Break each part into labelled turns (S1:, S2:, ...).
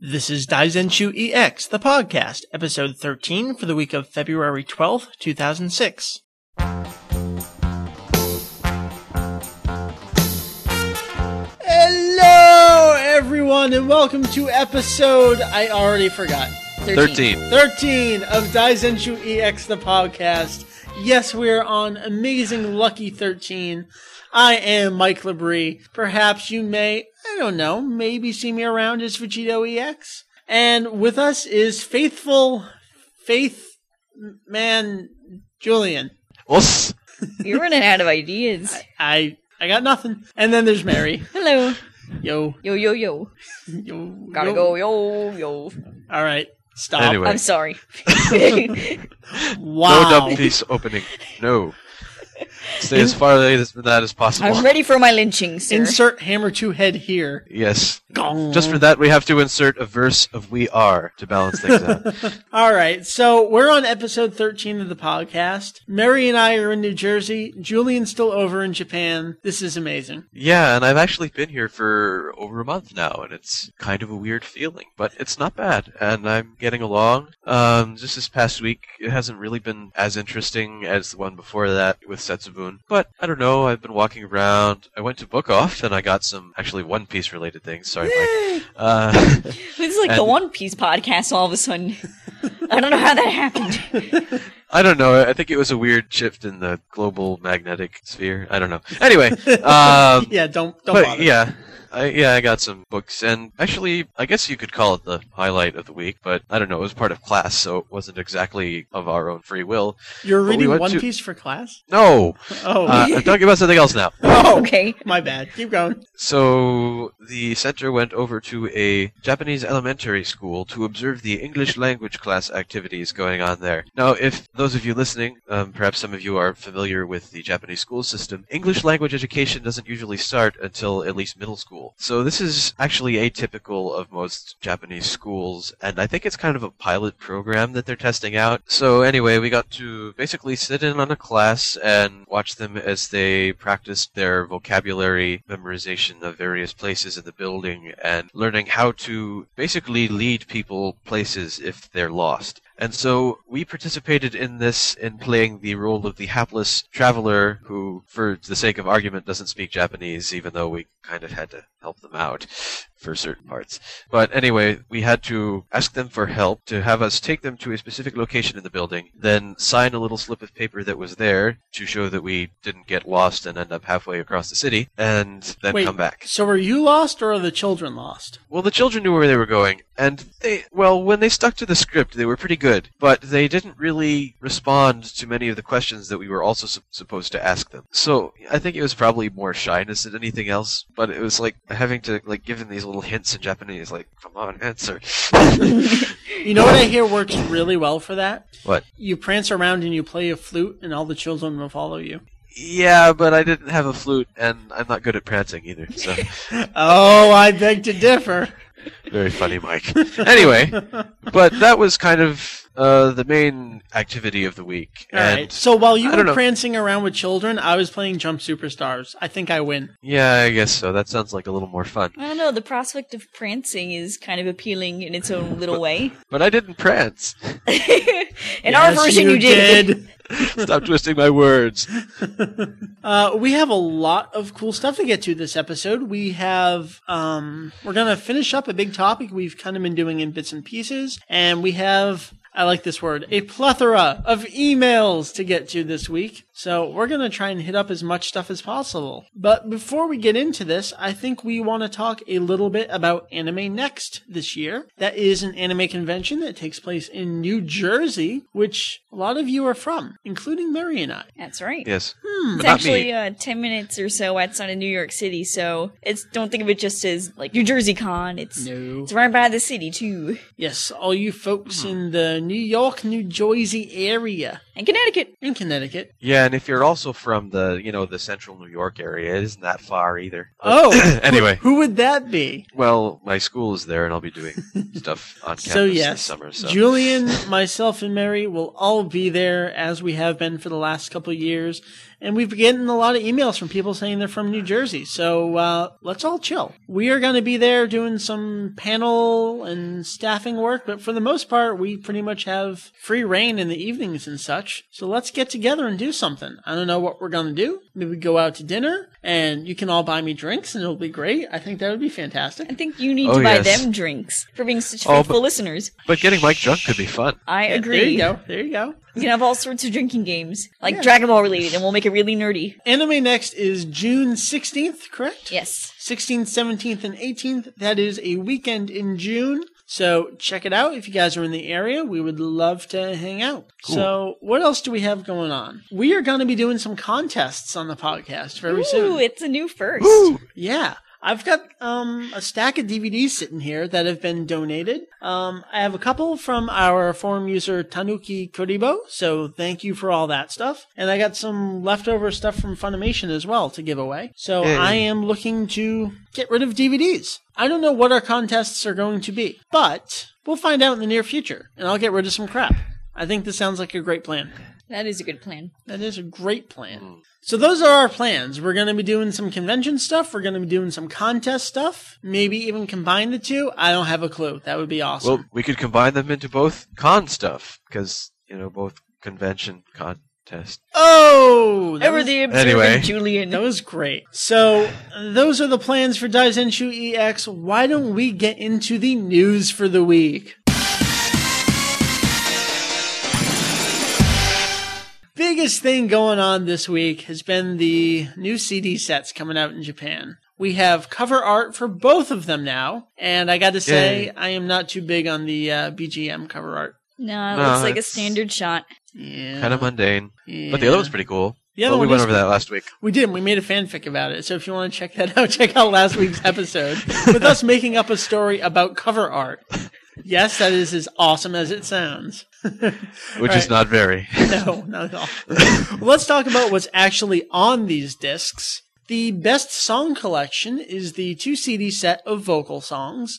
S1: This is Daizenshuu EX, the podcast, episode 13 for the week of February 12th, 2006. Hello, everyone, and welcome to episode, I already forgot,
S2: 13.
S1: 13 of Daizenshuu EX, the podcast. Yes, we're on amazing Lucky 13. I am Mike Labrie. Perhaps you may, I don't know, maybe see me around as Vegetto EX. And with us is faithful Faith Man Julian.
S2: Well, s-
S3: You're running out of ideas.
S1: I I got nothing. And then there's Meri.
S3: Hello.
S1: Yo.
S3: Yo, yo, yo.
S1: Yo.
S3: Gotta
S1: yo.
S3: go, yo, yo.
S1: All right. Stop.
S2: Anyway.
S3: I'm sorry.
S1: Wow.
S2: no double piece opening. No. Stay as far away from that as possible.
S3: I'm ready for my lynching, sir.
S1: Insert hammer to head here.
S2: Yes.
S1: Gong.
S2: Just for that, we have to insert a verse of "We Are" to balance things out.
S1: All right, so we're on episode 13 of the podcast. Meri and I are in New Jersey. Julian's still over in Japan. This is amazing.
S2: yeah, and I've actually been here for over a month now, and it's kind of a weird feeling, but it's not bad, and I'm getting along. Um, just this past week, it hasn't really been as interesting as the one before that with Setsubun, but I don't know. I've been walking around. I went to Book Off, and I got some actually One Piece related things. Sorry, Mike. Uh,
S3: This is like the One Piece podcast all of a sudden. I don't know how that happened.
S2: I don't know. I think it was a weird shift in the global magnetic sphere. I don't know. Anyway, um,
S1: Yeah, don't don't
S2: but
S1: bother.
S2: yeah, I, yeah, I got some books, and actually, I guess you could call it the highlight of the week. But I don't know. It was part of class, so it wasn't exactly of our own free will.
S1: You're
S2: we
S1: reading
S2: went
S1: One
S2: to-
S1: Piece for class?
S2: No,
S1: Oh.
S2: uh, I'm talking about something else now.
S1: oh,
S3: okay.
S1: my bad. Keep going.
S2: So the center went over to a Japanese elementary school to observe the English language class activities going on there. Now, if those of you listening, um, perhaps some of you are familiar with the Japanese school system, English language education doesn't usually start until at least middle school. So this is actually atypical of most Japanese schools, and I think it's kind of a pilot program that they're testing out. So anyway, we got to basically sit in on a class and watch them as they practiced their vocabulary memorization of various places in the building and learning how to basically lead people places if they're lost. And so we participated in this in playing the role of the hapless traveler who, for the sake of argument, doesn't speak Japanese, even though we kind of had to help them out for certain parts. But anyway, we had to ask them for help to have us take them to a specific location in the building, then sign a little slip of paper that was there to show that we didn't get lost and end up halfway across the city, and then
S1: Wait,
S2: come back.
S1: So were you lost or are the children lost?
S2: Well, the children knew where they were going, and they, well, when they stuck to the script, they were pretty good, but they didn't really respond to many of the questions that we were also sup- supposed to ask them. So, I think it was probably more shyness than anything else, but it was like having to, like, give them these little hints in Japanese, like, come on, answer.
S1: You know what I hear works really well for that?
S2: what?
S1: You prance around and you play a flute and all the children will follow you.
S2: Yeah, but I didn't have a flute, and I'm not good at prancing either, so.
S1: Oh, I beg to differ.
S2: Very funny, Mike. anyway, but that was kind of uh, the main activity of the week.
S1: All
S2: and
S1: right. So while you
S2: I
S1: were
S2: don't know.
S1: prancing around with children, I was playing Jump Superstars. I think I win.
S2: yeah, I guess so. That sounds like a little more fun.
S3: I don't know. The prospect of prancing is kind of appealing in its own little way.
S2: But I didn't prance.
S3: In our version, you, did.
S2: Stop twisting my words.
S1: Uh, we have a lot of cool stuff to get to this episode. We have, um, we're gonna finish up a big topic we've kind of been doing in bits and pieces, and we have, I like this word, a plethora of emails to get to this week. So we're gonna try and hit up as much stuff as possible. But before we get into this, I think we want to talk a little bit about Anime Next this year. That is an anime convention that takes place in New Jersey, which a lot of you are from, including Meri and I.
S3: That's right.
S2: Yes.
S3: It's actually uh, 10 minutes or so outside of New York City, so it's don't think of it just as like New Jersey Con. It's
S1: No.
S3: it's right by the city too.
S1: Yes, all you folks in the New York, New Jersey area
S3: And Connecticut.
S1: in Connecticut.
S2: Yeah, and if you're also from the, you know, the central New York area, it isn't that far either. But
S1: Oh,
S2: anyway,
S1: who would that be?
S2: well, my school is there, and I'll be doing stuff on campus
S1: So
S2: this summer. So
S1: Julian, myself, and Meri will all be there as we have been for the last couple of years, and we've been getting a lot of emails from people saying they're from New Jersey. So uh, let's all chill. We are going to be there doing some panel and staffing work, but for the most part, we pretty much have free reign in the evenings and such. So let's get together and do something. I don't know what we're going to do. Maybe we go out to dinner, and you can all buy me drinks, and it'll be great. I think that would be fantastic.
S3: I think you need
S2: Oh,
S3: to buy
S2: yes.
S3: them drinks for being such
S2: Oh,
S3: faithful
S2: but-
S3: listeners.
S2: But getting Mike drunk could be fun.
S3: I
S1: Yeah,
S3: agree.
S1: There you go. There you go.
S3: We can have all sorts of drinking games, like Dragon Ball related, and we'll make it really nerdy.
S1: Anime Next is June 16th, correct?
S3: Yes.
S1: 16th, 17th, and 18th. That is a weekend in June. So check it out if you guys are in the area. We would love to hang out. So what else do we have going on? We are going to be doing some contests on the podcast very
S3: Ooh,
S1: soon.
S3: it's a new first.
S1: Yeah. I've got um, a stack of DVDs sitting here that have been donated. Um, I have a couple from our forum user Tanuki Koribo, so thank you for all that stuff. And I got some leftover stuff from Funimation as well to give away. So. I am looking to get rid of DVDs. I don't know what our contests are going to be, but we'll find out in the near future, and I'll get rid of some crap. I think this sounds like a great plan.
S3: That is a good plan.
S1: That is a great plan. So those are our plans. We're going to be doing some convention stuff. We're going to be doing some contest stuff. Maybe even combine the two. I don't have a clue. That would be awesome.
S2: Well, we could combine them into both con stuff because you know both convention contest.
S1: oh, that
S3: Ever
S1: was,
S3: the observant
S2: Anyway.
S3: Julian.
S1: that was great. So those are the plans for Daizenshuu EX. Why don't we get into the news for the week? Biggest thing going on this week has been the new CD sets coming out in Japan. We have cover art for both of them now, and I got to say,
S2: Yay.
S1: I am not too big on the uh, BGM cover art.
S3: No, it
S2: No,
S3: looks like a
S2: it's-
S3: standard shot.
S1: Yeah,
S2: Kind of mundane,
S1: yeah.
S2: but the other one's pretty cool.
S1: The other
S2: Well, we went
S1: is
S2: over that last week.
S1: We did. We made a fanfic about it. So if you want to check that out, check out last week's episode with us making up a story about cover art. Yes, that is as awesome as it sounds.
S2: Which
S1: Right.
S2: is not very.
S1: No, not at all. Well, let's talk about what's actually on these discs. The best song collection is the two CD set of vocal songs.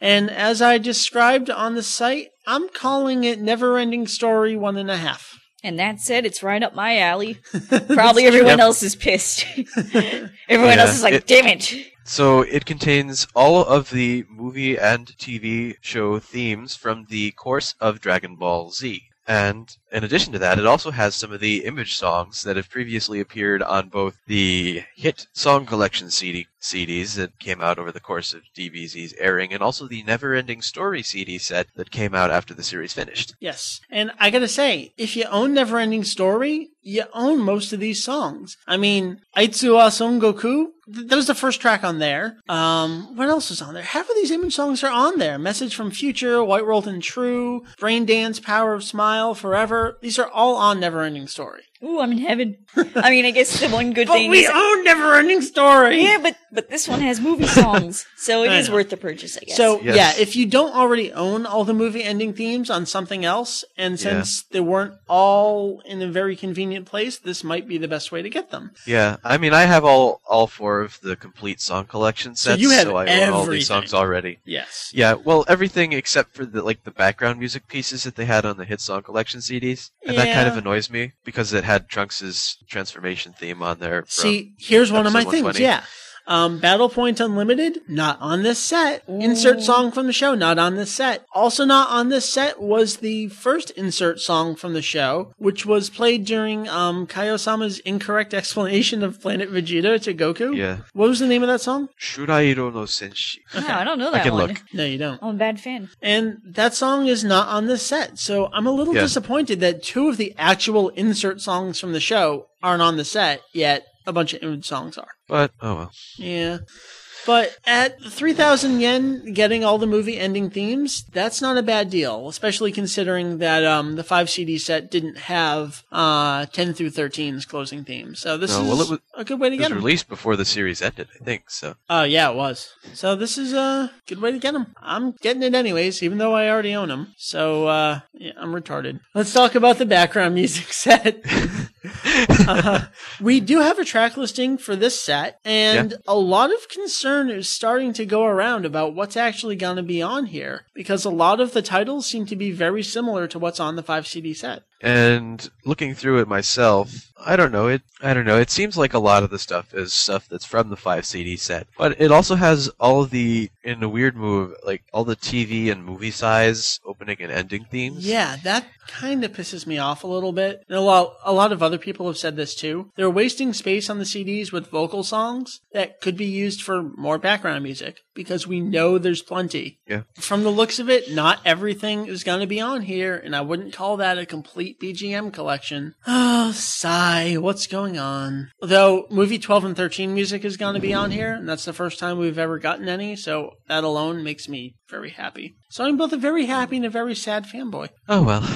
S1: And as I described on the site, I'm calling it Neverending Story One and a Half.
S3: And that said, it's right up my alley. Probably everyone
S2: Yep.
S3: else is pissed. everyone
S2: Yeah,
S3: else is like,
S2: it-
S3: damn it.
S2: So it contains all of the movie and TV show themes from the course of Dragon Ball Z. And in addition to that, it also has some of the image songs that have previously appeared on both the hit song collection CD, CDs that came out over the course of DBZ's airing, and also the Never Ending Story CD set that came out after the series finished.
S1: Yes. And I gotta say, if you own Never Ending Story, you own most of these songs. I mean, Aitsuwa Son Goku, th- that was the first track on there. Um, what else is on there? Half of these image songs are on there. Message from Future, White World and True, Brain Dance, Power of Smile, Forever. These are all on Neverending Story.
S3: Ooh, I'm in heaven. I mean, I guess the one good
S1: But
S3: thing
S1: we
S3: is.
S1: own Neverending Story!
S3: Yeah, but but this one has movie songs, so it
S1: I
S3: is
S1: know.
S3: worth the purchase, I guess.
S1: So
S2: Yes.
S1: yeah, if you don't already own all the movie ending themes on something else, and since they weren't all in a very convenient place, this might be the best way to get them.
S2: Yeah, I mean, I have all all four of the complete song collection
S1: So
S2: sets,
S1: you have
S2: I own all these songs already.
S1: Yes.
S2: Yeah, well, everything except for the like the background music pieces that they had on the hit song collection CDs, and that kind of annoys me because it had Trunks' transformation theme on there. From,
S1: See, here's one of my things. Yeah. Um, Battle Point Unlimited, not on this set. Insert song from the show, not on this set. Also not on this set was the first insert song from the show, which was played during um, Kaio-sama's incorrect explanation of Planet Vegeta to Goku.
S2: Yeah.
S1: What was the name of that song?
S2: Shurairo no Senshi.
S3: no, I don't know
S2: I
S3: that
S2: can
S3: one.
S2: look.
S1: No, you don't.
S3: I'm a bad fan.
S1: And that song is not on this set. So I'm a little
S2: Yeah.
S1: disappointed that two of the actual insert songs from the show aren't on the set, yet a bunch of songs are.
S2: But oh well.
S1: Yeah. But at 3,000 yen, getting all the movie ending themes, that's not a bad deal, especially considering that um, the 5 CD set didn't have uh, 10 through 13's closing themes. So this
S2: No,
S1: is
S2: well, it was-
S1: a good way to
S2: It
S1: get
S2: was
S1: them.
S2: released before the series ended, I think. So
S1: Oh, yeah, it was. So this is a good way to get them. I'm getting it anyways, even though I already own them. So, uh, yeah, I'm retarded. Let's talk about the background music set. Uh, we do have a track listing for this set, and a lot of concern is starting to go around about what's actually going to be on here because a lot of the titles seem to be very similar to what's on the 5 CD set.
S2: And looking through it myself, I don't know. It I don't know. It seems like a lot of the stuff is stuff that's from the five CD set, but it also has all of the in a weird move, like all the TV and movie size opening and ending themes.
S1: Yeah, that kind of pisses me off a little bit. And a lot, a lot of other people have said this too. They're wasting space on the CDs with vocal songs that could be used for more background music because we know there's plenty.
S2: Yeah.
S1: From the looks of it, not everything is going to be on here, and I wouldn't call that a complete BGM collection. Oh, sigh. What's going on? Though movie 12 and 13 music is going to be on here, and that's the first time we've ever gotten any, so that alone makes me very happy. So I'm both a very happy and a very sad fanboy.
S2: Oh well.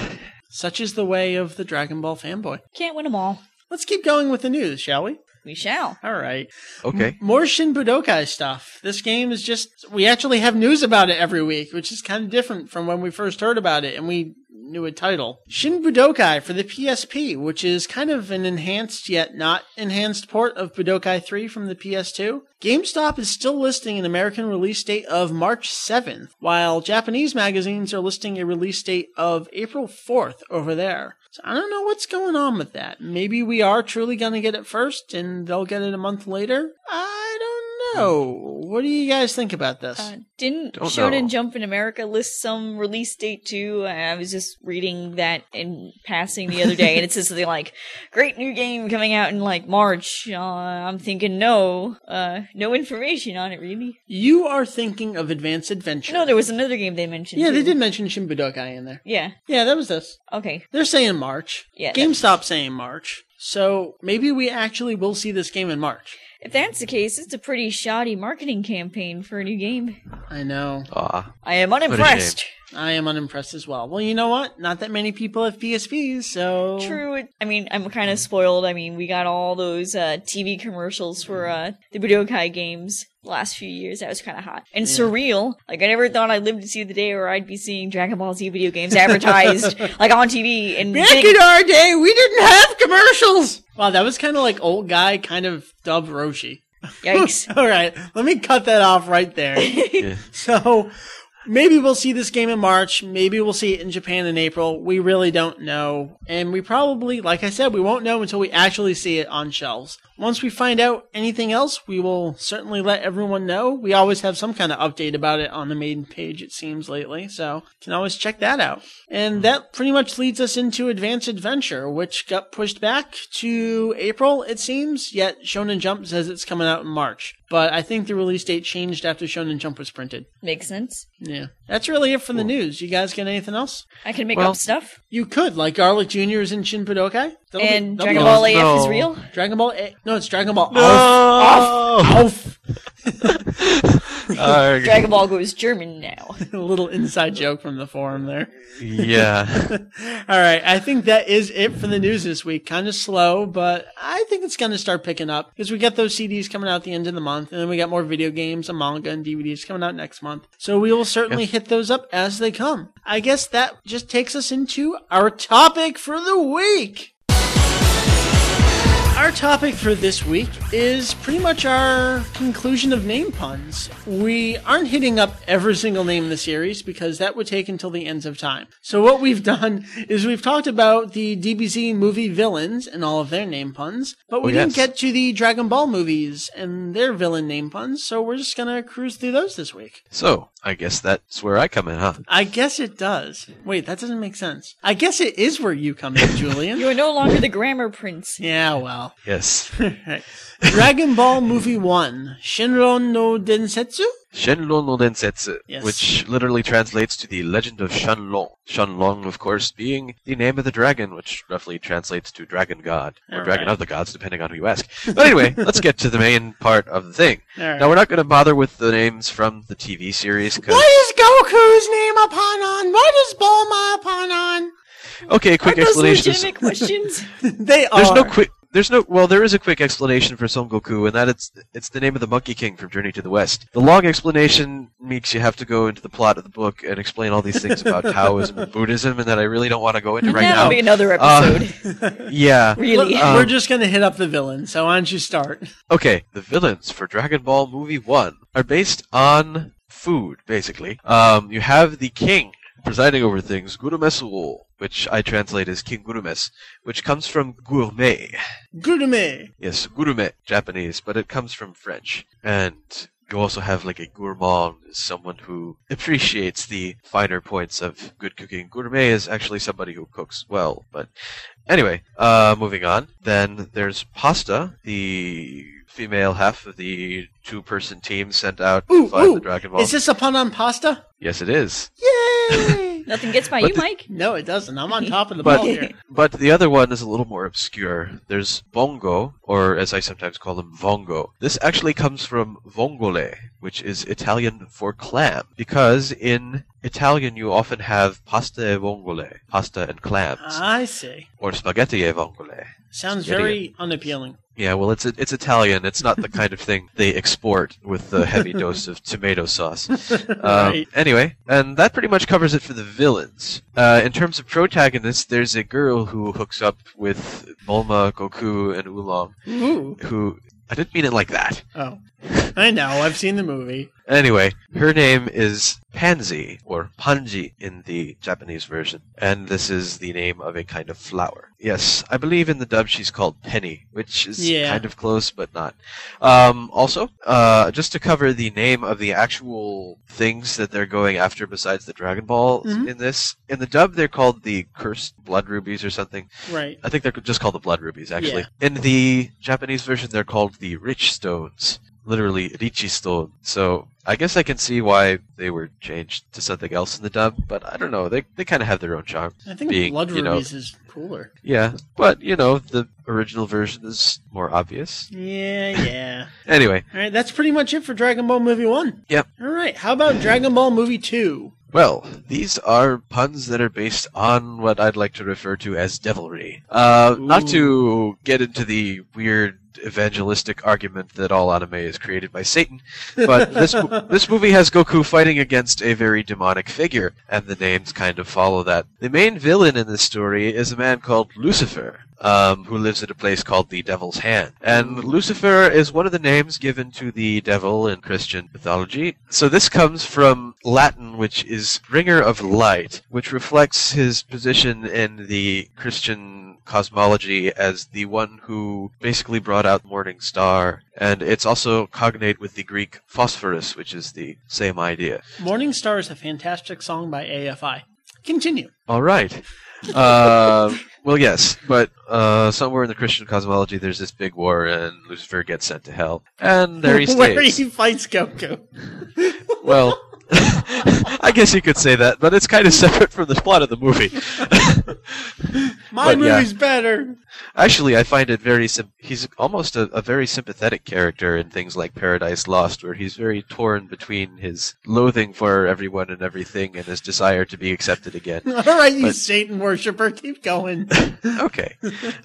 S1: Such is the way of the Dragon Ball fanboy.
S3: Can't win them all.
S1: Let's keep going with the news, shall we?
S3: We shall.
S1: All right.
S2: Okay.
S1: More Shin Budokai stuff. This game is just, we actually have news about it every week, which is kind of different from when we first heard about it and we knew a title. Shin Budokai for the PSP, which is kind of an enhanced yet not enhanced port of Budokai 3 from the PS2. GameStop is still listing an American release date of March 7th, while Japanese magazines are listing a release date of April 4th over there. So I don't know what's going on with that. Maybe we are truly going to get it first and they'll get it a month later. I don't. What do you guys think about this?
S3: Uh, didn't
S2: Don't
S3: Shonen
S2: know.
S3: Jump in America list some release date too? I was just reading that in passing the other day, and it says something like "Great new game coming out in like March." Uh, I'm thinking, no, uh, no information on it really.
S1: you are thinking of Advanced Adventure.
S3: No, there was another game they mentioned.
S1: yeah, they did mention Shin Budokai in there.
S3: Yeah.
S1: Yeah, that was this.
S3: Okay.
S1: They're saying March.
S3: Yeah,
S1: GameStop saying March. So maybe we actually will see this game in March.
S3: If that's the case, it's a pretty shoddy marketing campaign for a new game.
S1: I know.
S2: Aw.
S3: I am
S2: a
S3: unimpressed.
S1: I am unimpressed as well. Well, you know what? Not that many people have PSPs, so
S3: True. I mean, I'm kind of spoiled. I mean, we got all those uh, TV commercials for uh, the Budokai games the last few years. That was kind of hot and surreal. Like I never thought I'd live to see the day where I'd be seeing Dragon Ball Z video games advertised like on TV and
S1: Back
S3: big-
S1: in our day, we didn't have commercials. Wow, that was kind of like old guy kind of dub Roshi.
S3: yikes.
S1: All right, let me cut that off right there.
S2: Yeah.
S1: So maybe we'll see this game in March. Maybe we'll see it in Japan in April. We really don't know. And we probably, like I said, we won't know until we actually see it on shelves. Once we find out anything else, we will certainly let everyone know. We always have some kind of update about it on the main page, it seems lately. So you can always check that out. And hmm. that pretty much leads us into Advanced Adventure, which got pushed back to April, it seems. Yet Shonen Jump says it's coming out in March. But I think the release date changed after Shonen Jump was printed.
S3: Makes sense.
S1: Yeah. That's really it for the news. You guys got anything else?
S3: I can make
S2: Well-
S3: up stuff.
S1: You could, like Garlic Jr. is in Shin Budokai. That'll
S3: And
S1: be
S3: Dragon
S1: awesome.
S3: Ball AF is real.
S1: Dragon Ball A. No, it's Dragon Ball
S2: No!
S1: Alf.
S2: Arg.
S3: Dragon Ball goes German now.
S1: A little inside joke from the forum there.
S2: yeah.
S1: All right, I think that is it for the news this week. Kind of slow, but I think it's going to start picking up because we got those CDs coming out at the end of the month, and then we got more video games and manga and DVDs coming out next month. So we will certainly hit those up as they come. I guess that just takes us into our topic for the week. Our topic for this week is pretty much our conclusion of name puns. We aren't hitting up every single name in the series because that would take until the ends of time. So what we've done is we've talked about the DBZ movie villains and all of their name puns, but we
S2: Oh,
S1: didn't get to the Dragon Ball movies and their villain name puns, so we're just gonna cruise through those this week.
S2: So, I guess that's where I come in, huh?
S1: I guess it does. Wait, that doesn't make sense. I guess it is where you come in, Julian.
S3: You are no longer the grammar prince.
S1: yeah, well.
S2: Yes.
S1: Right. Dragon Ball Movie 1, Shinron no Densetsu?
S2: Shenlong no Densetsu,
S1: Yes.
S2: which literally translates to the Legend of Shenlong. Shenlong, of course, being the name of the dragon, which roughly translates to Dragon God, or
S1: All
S2: Dragon
S1: right.
S2: of the Gods, depending on who you ask. But anyway, let's get to the main part of the thing.
S1: Right.
S2: Now, we're not going to bother with the names from the TV series, because...
S1: What is Goku's name upon on? What is Bulma upon on?
S2: Okay, quick
S3: Are
S2: explanation.
S3: legitimate questions?
S1: they are.
S2: There's no quick. There's no well, there is a quick explanation for Son Goku, and that it's it's the name of the Monkey King from Journey to the West. The long explanation makes you have to go into the plot of the book and explain all these things about Taoism and Buddhism, and that I really don't want to go into right
S3: That'll
S2: now.
S3: be another
S2: Uh,
S3: episode.
S2: yeah.
S3: really.
S2: uh,
S1: We're just gonna hit up the villain. So why don't you start?
S2: Okay, the villains for Dragon Ball Movie 1 are based on food, basically. Um, you have the king presiding over things, Gurumesul, which I translate as King Gurumes, which comes from gourmet.
S1: Gourmet.
S2: Yes, gourmet, Japanese, but it comes from French. And you also have like a gourmand, someone who appreciates the finer points of good cooking. Gourmet is actually somebody who cooks well, but anyway, uh, moving on. Then there's Pasta, the female half of the two-person team sent out
S1: Ooh,
S2: to find
S1: ooh.
S2: the Dragon Ball.
S1: Is this a pun on pasta?
S2: yes, it is.
S1: Yay!
S3: Nothing gets by
S2: But
S3: you,
S2: the-
S3: Mike.
S1: no, it doesn't. I'm on top of the
S2: But
S1: ball here.
S2: but the other one is a little more obscure. There's bongo, or as I sometimes call them, vongo. This actually comes from vongole, which is Italian for clam, because in Italian you often have pasta e vongole, pasta and clams,
S1: I see.
S2: or spaghetti e vongole.
S1: Sounds
S2: Spaghetti.
S1: very unappealing.
S2: Yeah, well, it's it's Italian. It's not the kind of thing they export with the heavy dose of tomato sauce. Um,
S1: right.
S2: Anyway, and that pretty much covers it for the villains. Uh, in terms of protagonists, there's a girl who hooks up with Bulma, Goku, and Oolong,
S1: Ooh.
S2: who I didn't mean it like that.
S1: Oh. I know. I've seen the movie.
S2: Anyway, her name is Pansy, or Panji in the Japanese version, and this is the name of a kind of flower. Yes, I believe in the dub she's called Penny, which is
S1: Yeah.
S2: kind of close, but not. Um, also, uh, just to cover the name of the actual things that they're going after besides the Dragon Balls
S1: Mhm.
S2: in this, in the dub they're called the Cursed Blood Rubies or something.
S1: Right.
S2: I think they're just called the Blood Rubies, actually. In the Japanese version, they're called the Rich Stones. Literally, Richi Stone. So, I guess I can see why they were changed to something else in the dub, but I don't know. They, they kind of have their own charm.
S1: I think
S2: Being,
S1: Blood
S2: you know-
S1: Rubies is cooler.
S2: Yeah, but, you know, the original version is more obvious.
S1: Yeah, yeah.
S2: Anyway,
S1: All right, that's pretty much it for Dragon Ball Movie 1.
S2: Yep.
S1: All right, how about Dragon Ball Movie 2?
S2: well, these are puns that are based on what I'd like to refer to as devilry. Uh, not to get into the weird evangelistic argument that all anime is created by Satan, but this this movie has Goku fighting against a very demonic figure, and the names kind of follow that. The main villain in this story is a man called Lucifer, um, who lives at a place called the Devil's Hand. And Lucifer is one of the names given to the devil in Christian mythology. So this comes from Latin, which is bringer of light, which reflects his position in the Christian cosmology as the one who basically brought out morning star. And it's also cognate with the Greek phosphorus, which is the same idea.
S1: Morning Star is a fantastic song by AFI. Continue.
S2: All right. Uh, well, yes, but uh, somewhere in the Christian cosmology, there's this big war, and Lucifer gets sent to hell, and there he stays.
S1: Where he fights Goku.
S2: Well, I guess you could say that, but it's kind of separate from the plot of the movie.
S1: My
S2: But, yeah.
S1: movie's better.
S2: Actually, I find it very. Sim- he's almost a, a very sympathetic character in things like Paradise Lost, where he's very torn between his loathing for everyone and everything and his desire to be accepted again.
S1: All right, you
S2: But-
S1: Satan worshiper, keep going.
S2: okay.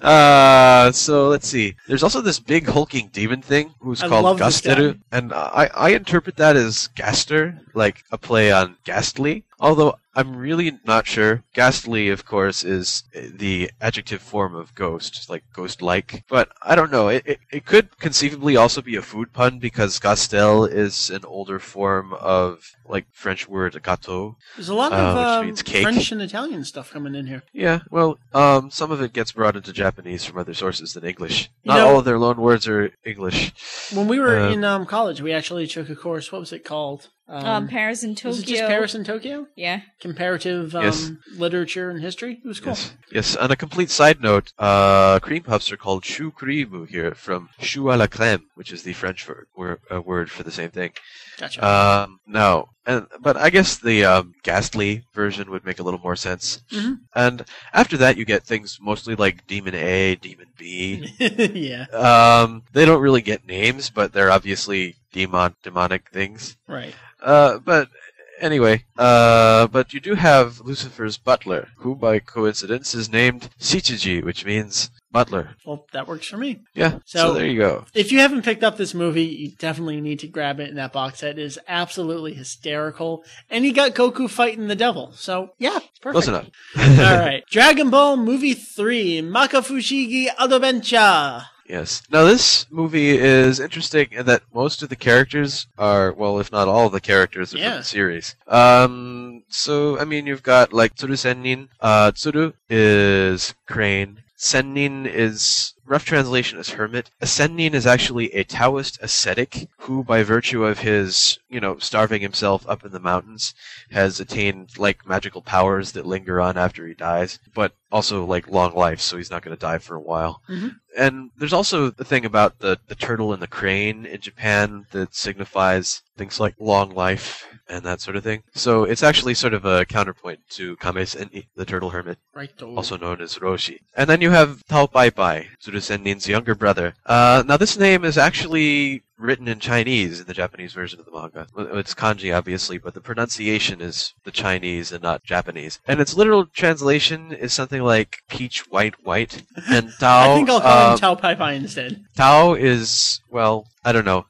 S2: Uh, so let's see. There's also this big hulking demon thing who's
S1: I
S2: called
S1: love this
S2: Gasteru,
S1: guy.
S2: and I, I interpret that as Gaster, like a play on ghastly. Although I'm really not sure. Ghastly, of course, is the adjective form of ghost, like ghost-like. But I don't know. It, it, it could conceivably also be a food pun because Gastel is an older form of like French word gâteau.
S1: There's a lot
S2: Uh,
S1: of
S2: which
S1: um. French and Italian stuff coming in here.
S2: Yeah, well, um, some of it gets brought into Japanese from other sources than English.
S1: You
S2: Not
S1: know-
S2: all of their loan words are English.
S1: When we were
S2: Uh,
S1: in um, college, we actually took a course. What was it called?
S3: Um, Paris and Tokyo.
S1: Is it just Paris and Tokyo?
S3: Yeah.
S1: Comparative um,
S2: Yes.
S1: literature and history. It was cool.
S2: Yes. Yes. On a complete side note, uh, cream puffs are called chou cream here from chou à la crème, which is the French word, word, uh, word for the same thing.
S1: Gotcha.
S2: Um, no, and but I guess the um, ghastly version would make a little more sense.
S1: Mhm.
S2: And after that, you get things mostly like Demon A, Demon B.
S1: yeah,
S2: um, they don't really get names, but they're obviously demon demonic things.
S1: right.
S2: Uh, but anyway, uh, but you do have Lucifer's butler, who by coincidence is named Shitsuji, which means Butler.
S1: Well, that works for me.
S2: Yeah. So,
S1: So-
S2: there you go.
S1: If you haven't picked up this movie, you definitely need to grab it in that box set. It is absolutely hysterical. And you got Goku fighting the devil. So, yeah, perfect.
S2: Close enough.
S1: All right. Dragon Ball Movie 3, Makafushigi Adventure.
S2: Yes. Now this movie is interesting in that most of the characters are, well, if not all of the characters are
S1: Yeah.
S2: from the series. Um, so I mean, you've got like Tsuru Sennin. Uh, Tsuru is Crane. Sennin is rough translation is hermit. A Sennin is actually a Taoist ascetic who, by virtue of his, you know, starving himself up in the mountains, has attained like magical powers that linger on after he dies, but also like long life, so he's not going to die for a while.
S1: Mhm.
S2: And there's also the thing about the, the turtle and the crane in Japan that signifies things like long life and that sort of thing. So it's actually sort of a counterpoint to Kame Sennin, the turtle hermit also known as Roshi. And then you have Tao Pai Pai, Sennin's younger brother. Uh, now this name is actually written in Chinese in the Japanese version of the manga. It's kanji, obviously, but the pronunciation is the Chinese and not Japanese. And its literal translation is something like peach white white. And Tao,
S1: I think I'll call him Tao Pai Pai instead.
S2: Tao is, well, I don't know.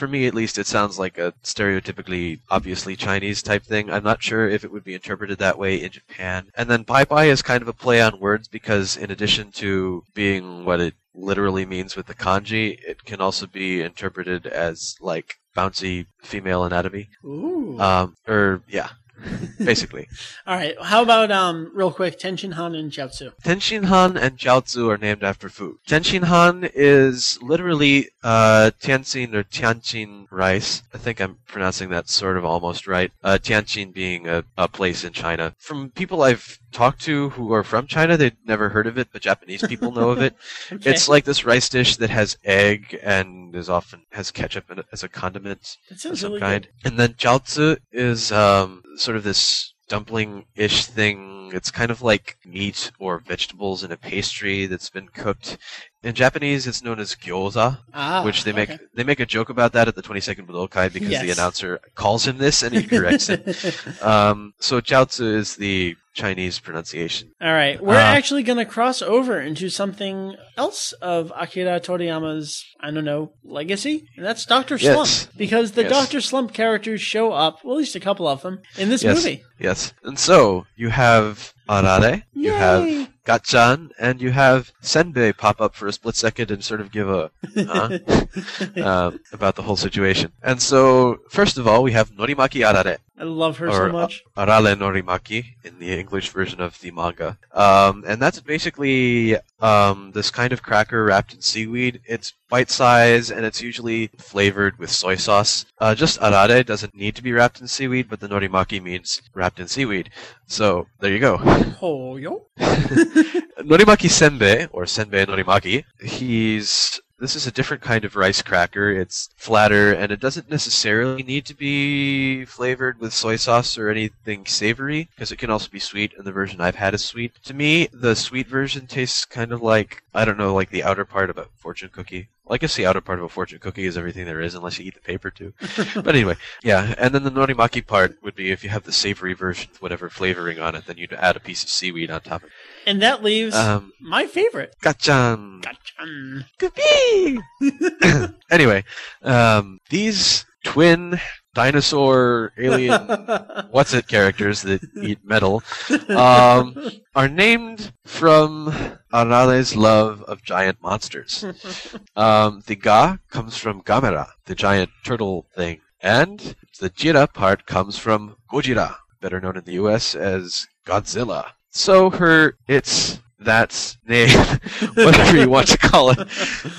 S2: For me, at least, it sounds like a stereotypically, obviously Chinese type thing. I'm not sure if it would be interpreted that way in Japan. And then Pai Pai is kind of a play on words because, in addition to being what it literally means with the kanji, it can also be interpreted as like bouncy female anatomy.
S1: Ooh.
S2: Um, or yeah, basically.
S1: All right. How about um real quick Tenshin Han and Jiaozu?
S2: Tenshin Han and Jiaozu are named after food. Tenshin Han is literally uh, Tianjin or Tianjin rice. I think I'm pronouncing that sort of almost right. Uh, Tianjin being a, a place in China. From people I've talked to who are from China, they'd never heard of it, but Japanese people know of it.
S1: Okay.
S2: It's like this rice dish that has egg and is often has ketchup it as a condiment
S1: that
S2: of some
S1: really
S2: kind.
S1: good.
S2: And then jiaozi is um, sort of this dumpling-ish thing. It's kind of like meat or vegetables in a pastry that's been cooked. In Japanese, it's known as gyoza,
S1: Ah,
S2: which they make
S1: okay.
S2: they make a joke about that at the 22nd Budokai because the announcer calls him this and he corrects it. Um, so jiaozi is the Chinese pronunciation.
S1: All right, we're
S2: Uh,
S1: actually going to cross over into something else of Akira Toriyama's, I don't know, legacy, and that's Doctor Slump.
S2: Yes.
S1: Because the
S2: Yes.
S1: Doctor Slump characters show up, well, at least a couple of them, in this
S2: Yes.
S1: movie.
S2: Yes. And so you have Arare, you
S1: Yay.
S2: have Gatchan, and you have Senbei pop up for a split second and sort of give a huh? um, about the whole situation. And so, first of all, we have Norimaki Arare,
S1: I love her so much.
S2: uh, Arale Norimaki in the English version of the manga. Um, and that's basically um, this kind of cracker wrapped in seaweed. It's bite size and it's usually flavored with soy sauce. Uh, just Arare doesn't need to be wrapped in seaweed, but the Norimaki means wrapped in seaweed. So, there you go.
S1: Oh, yo.
S2: Norimaki Senbei, or Senbei Norimaki, he's. This is a different kind of rice cracker. It's flatter, and it doesn't necessarily need to be flavored with soy sauce or anything savory, because it can also be sweet, and the version I've had is sweet. To me, the sweet version tastes kind of like, I don't know, like the outer part of a fortune cookie. Well, I guess the outer part of a fortune cookie is everything there is, unless you eat the paper too. but anyway, yeah. And then the norimaki part would be if you have the savory version with whatever flavoring on it, then you'd add a piece of seaweed on top of it.
S1: And that leaves
S2: Um,
S1: my favorite.
S2: Gachan.
S1: Gotcha.
S2: Goopy! anyway, um, these twin dinosaur alien what's it characters that eat metal um, are named from Arare's love of giant monsters. Um, the ga comes from Gamera, the giant turtle thing, and the jira part comes from Gojira, better known in the U.S. as Godzilla. So her, it's that name, whatever you want to call it,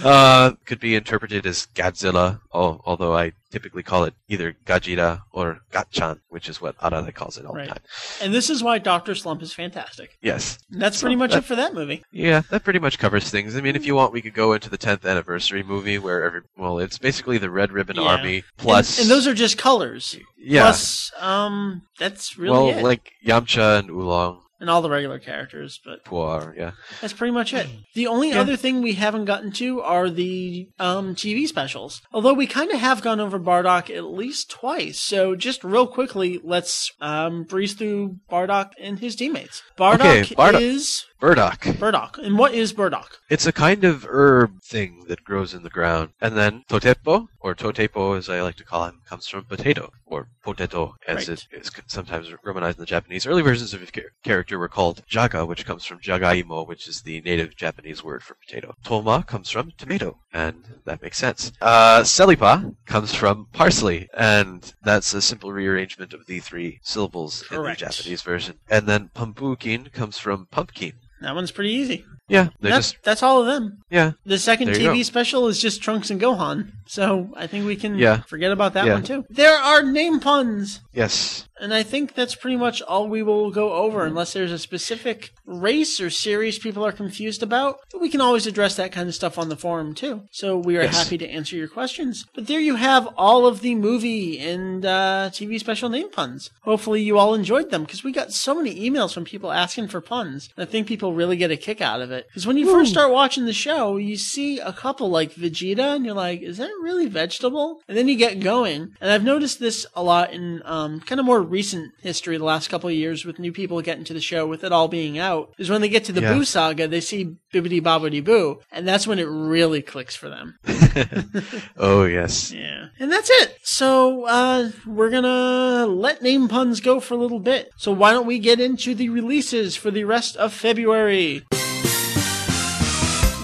S2: uh, could be interpreted as Godzilla, although I typically call it either Gajira or Gachan, which is what Arare calls it all
S1: Right.
S2: the time.
S1: and this is why Doctor Slump is fantastic.
S2: Yes.
S1: That's
S2: So
S1: pretty much
S2: that-
S1: it for that movie.
S2: Yeah, that pretty much covers things. I mean, if you want, we could go into the 10th anniversary movie where every, well, it's basically the Red Ribbon
S1: Yeah.
S2: Army plus.
S1: and, and those are just colors.
S2: yeah.
S1: Plus, um, that's really
S2: well,
S1: it.
S2: like Yamcha and Oolong,
S1: and all the regular characters, but
S2: Puar, yeah.
S1: that's pretty much it. The only
S2: Yeah.
S1: other thing we haven't gotten to are the um, TV specials. Although we kind of have gone over Bardock at least twice. So just real quickly, let's um, breeze through Bardock and his teammates. Bardock
S2: Okay, Bardock-
S1: is
S2: Burdock.
S1: Burdock. And what is burdock?
S2: It's a kind of herb thing that grows in the ground. And then totepo, or totepo as I like to call him, comes from potato, or potato as
S1: Right.
S2: it is sometimes romanized in the Japanese. Early versions of his char- character were called jaga, which comes from jagaimo, which is the native Japanese word for potato. Toma comes from tomato, and that makes sense. Uh, selipa comes from parsley, and that's a simple rearrangement of the three syllables
S1: Correct.
S2: in the Japanese version. And then pampukin comes from pumpkin.
S1: That one's pretty easy.
S2: Yeah, they
S1: That's,
S2: just
S1: that's all of them.
S2: yeah.
S1: The second TV
S2: go.
S1: special is just Trunks and Gohan. So I think we can
S2: Yeah.
S1: forget about that
S2: Yeah.
S1: one too. There are name puns.
S2: Yes.
S1: And I think that's pretty much all we will go over, unless there's a specific race or series people are confused about. We can always address that kind of stuff on the forum too. So we are
S2: Yes.
S1: happy to answer your questions. But there you have all of the movie and uh, TV special name puns. Hopefully you all enjoyed them because we got so many emails from people asking for puns. I think people really get a kick out of it because when you first start watching the show, you see a couple like Vegeta, and you're like, "Is that really vegetable?" And then you get going. And I've noticed this a lot in um, kind of more recent history, the last couple of years, with new people getting to the show, with it all being out, is when they get to the
S2: Yeah.
S1: Boo saga, they see Bibbidi Bobbidi Boo, and that's when it really clicks for them.
S2: oh yes.
S1: Yeah. And that's it. So, uh, we're gonna let name puns go for a little bit. So why don't we get into the releases for the rest of February?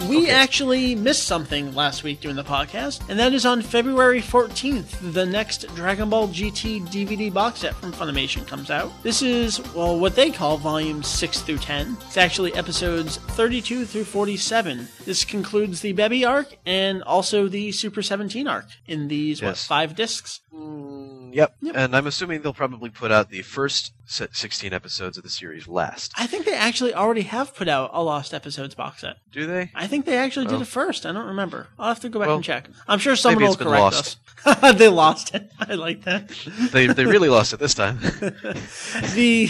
S1: We actually missed something last week during the podcast, and that is on February 14th, the next Dragon Ball GT DVD box set from Funimation comes out. This is, well, what they call volumes 6 through 10. It's actually episodes 32 through 47. This concludes the Bebby arc and also the Super 17 arc in these, what, five discs?
S2: Mm, yep. And I'm assuming they'll probably put out the first se- 16 episodes of the series last.
S1: I think they actually already have put out a Lost Episodes box set.
S2: Do they?
S1: I think they actually did
S2: Oh.
S1: it first. I don't remember. I'll have to go back
S2: Well,
S1: and check. I'm sure someone will correct
S2: lost.
S1: us. they lost it. I like that.
S2: they they really lost it this time.
S1: The